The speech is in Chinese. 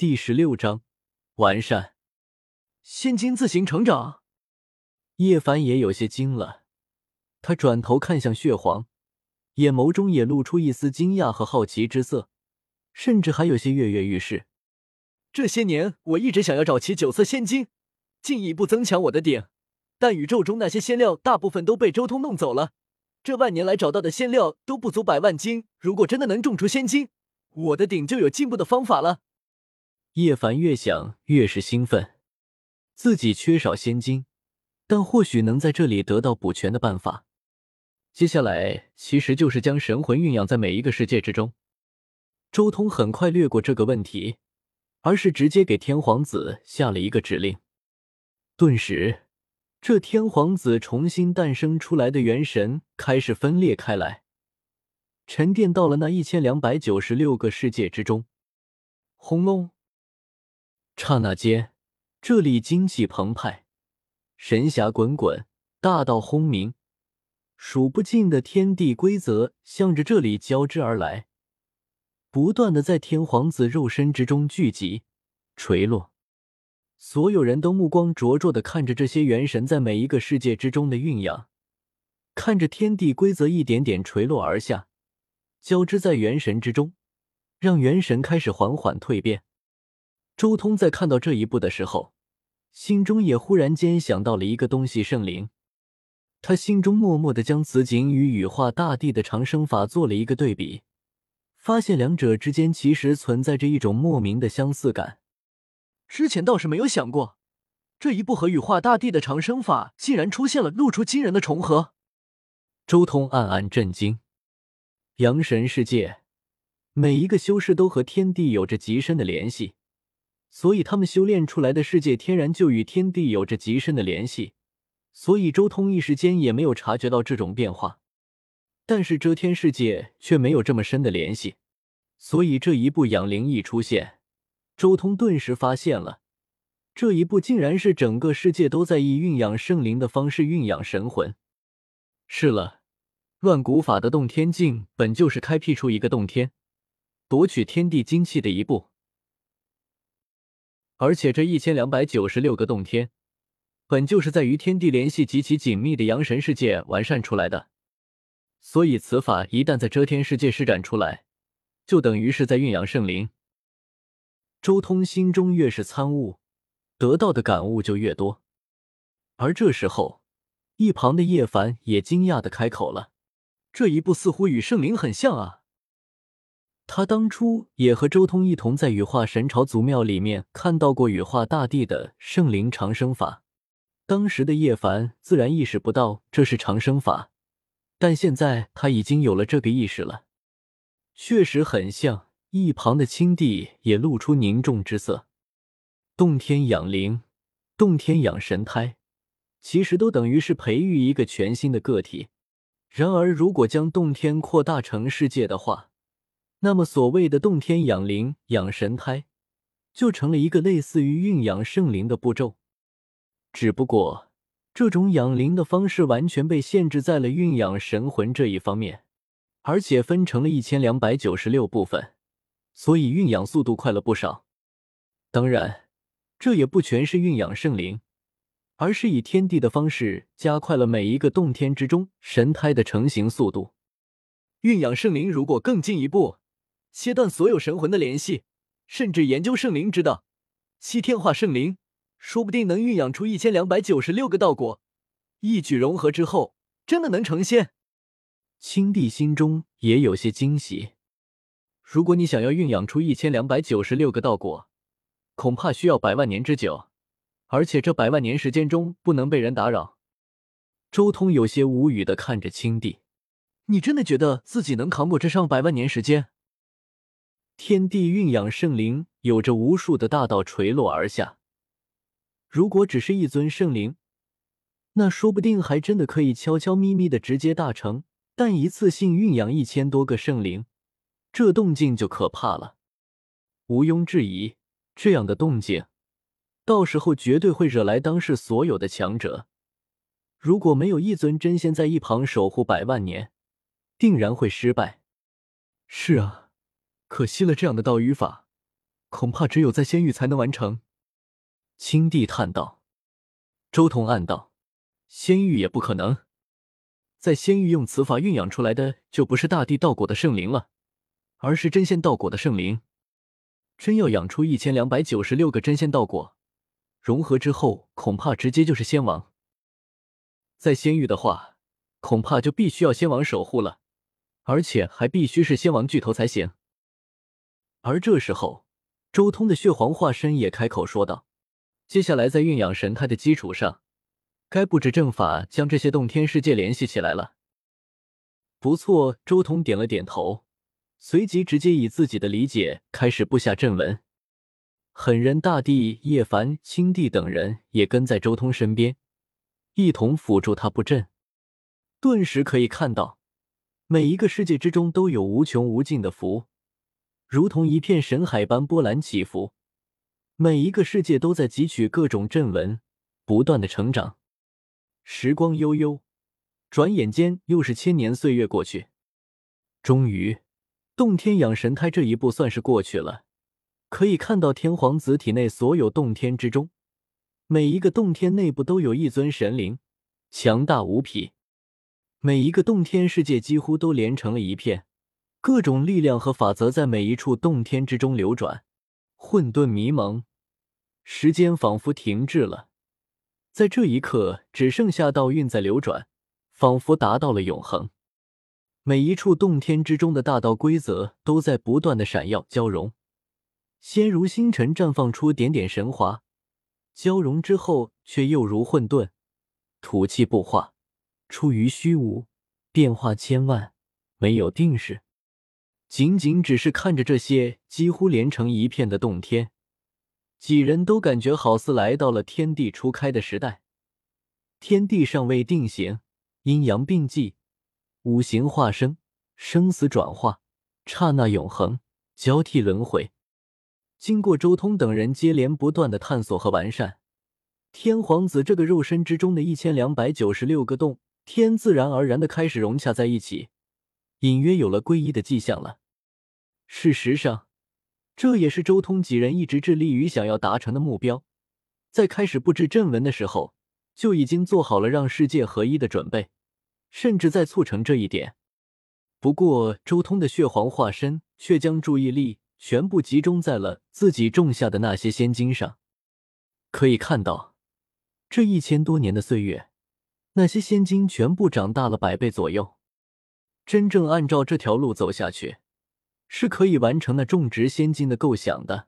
第十六章完善。仙金自行成长。叶凡也有些惊了，他转头看向血皇，眼眸中也露出一丝惊讶和好奇之色，甚至还有些跃跃欲试。这些年，我一直想要找齐九色仙金，进一步增强我的鼎，但宇宙中那些仙料大部分都被周通弄走了。这万年来找到的仙料都不足百万斤，如果真的能种出仙金，我的鼎就有进步的方法了。叶凡越想越是兴奋，自己缺少仙金，但或许能在这里得到补全的办法。接下来其实就是将神魂蕴养在每一个世界之中。周通很快略过这个问题。而是直接给天皇子下了一个指令，顿时，这天皇子重新诞生出来的元神开始分裂开来，沉淀到了那一千两百九十六个世界之中。轰隆！刹那间，这里精气澎湃，神霞滚滚，大道轰鸣，数不尽的天地规则向着这里交织而来。不断的在天皇子肉身之中聚集、垂落，所有人都目光灼灼的看着这些元神在每一个世界之中的蕴养，看着天地规则一点点垂落而下，交织在元神之中，让元神开始缓缓蜕变。周通在看到这一步的时候，心中也忽然间想到了一个东西——圣灵。他心中默默的将紫锦与羽化大帝的长生法做了一个对比。发现两者之间其实存在着一种莫名的相似感。之前倒是没有想过，这一步和羽化大帝的长生法竟然出现了露出惊人的重合。周通暗暗震惊。阳神世界每一个修士都和天地有着极深的联系，所以他们修炼出来的世界天然就与天地有着极深的联系。所以周通一时间也没有察觉到这种变化。但是遮天世界却没有这么深的联系，所以这一步养灵一出现，周通顿时发现了，这一步竟然是整个世界都在以蕴养圣灵的方式蕴养神魂。是了，乱古法的洞天境本就是开辟出一个洞天，夺取天地精气的一步，而且这一千两百九十六个洞天，本就是在与天地联系极其紧密的阳神世界完善出来的。所以，此法一旦在遮天世界施展出来，就等于是在蕴养圣灵。周通心中越是参悟，得到的感悟就越多。而这时候，一旁的叶凡也惊讶的开口了：“这一步似乎与圣灵很像啊！”他当初也和周通一同在羽化神朝祖庙里面看到过羽化大帝的圣灵长生法，当时的叶凡自然意识不到这是长生法。但现在他已经有了这个意识了，确实很像。一旁的青帝也露出凝重之色。洞天养灵，洞天养神胎，其实都等于是培育一个全新的个体。然而，如果将洞天扩大成世界的话，那么所谓的洞天养灵、养神胎，就成了一个类似于运养圣灵的步骤。只不过。这种养灵的方式完全被限制在了运养神魂这一方面，而且分成了一千两百九十六部分，所以运养速度快了不少。当然，这也不全是运养圣灵，而是以天地的方式加快了每一个洞天之中神胎的成型速度。运养圣灵如果更进一步，切断所有神魂的联系，甚至研究圣灵之道，七天化圣灵。说不定能蕴养出一千两百九十六个道果，一举融合之后，真的能成仙。青帝心中也有些惊喜。如果你想要蕴养出一千两百九十六个道果，恐怕需要百万年之久，而且这百万年时间中不能被人打扰。周通有些无语的看着青帝：“你真的觉得自己能扛过这上百万年时间？”天地蕴养圣灵，有着无数的大道垂落而下。如果只是一尊圣灵，那说不定还真的可以悄悄咪咪的直接大成。但一次性蕴养一千多个圣灵，这动静就可怕了。毋庸置疑，这样的动静，到时候绝对会惹来当世所有的强者。如果没有一尊真仙在一旁守护百万年，定然会失败。是啊，可惜了这样的道与法，恐怕只有在仙域才能完成。青帝叹道。周同暗道：仙域也不可能，在仙域用此法蕴养出来的就不是大地道果的圣灵了，而是真仙道果的圣灵。真要养出一千两百九十六个真仙道果，融合之后，恐怕直接就是仙王。在仙域的话，恐怕就必须要仙王守护了，而且还必须是仙王巨头才行。而这时候，周通的血皇化身也开口说道：“接下来在蕴养神胎的基础上，该布置阵法将这些洞天世界联系起来了。”不错，周通点了点头，随即直接以自己的理解开始布下阵文。狠人大帝、叶凡、青帝等人也跟在周通身边，一同辅助他布阵。顿时可以看到，每一个世界之中都有无穷无尽的符。如同一片神海般波澜起伏，每一个世界都在汲取各种阵纹，不断的成长。时光悠悠，转眼间又是千年岁月过去。终于，洞天养神胎这一步算是过去了。可以看到天皇子体内所有洞天之中，每一个洞天内部都有一尊神灵，强大无匹。每一个洞天世界几乎都连成了一片。各种力量和法则在每一处洞天之中流转，混沌迷蒙，时间仿佛停滞了。在这一刻，只剩下道运在流转，仿佛达到了永恒。每一处洞天之中的大道规则都在不断的闪耀交融，先如星辰绽放出点点神华，交融之后却又如混沌，土气不化，出于虚无，变化千万，没有定式。仅仅只是看着这些几乎连成一片的洞天，几人都感觉好似来到了天地初开的时代。天地尚未定型，阴阳并济，五行化生，生死转化，刹那永恒，交替轮回。经过周通等人接连不断的探索和完善，天皇子这个肉身之中的一千两百九十六个洞天，自然而然的开始融洽在一起，隐约有了归一的迹象了。事实上，这也是周通几人一直致力于想要达成的目标。在开始布置阵文的时候，就已经做好了让世界合一的准备，甚至在促成这一点。不过，周通的血皇化身却将注意力全部集中在了自己种下的那些仙晶上。可以看到，这一千多年的岁月，那些仙晶全部长大了百倍左右。真正按照这条路走下去。是可以完成那种植仙金的构想的。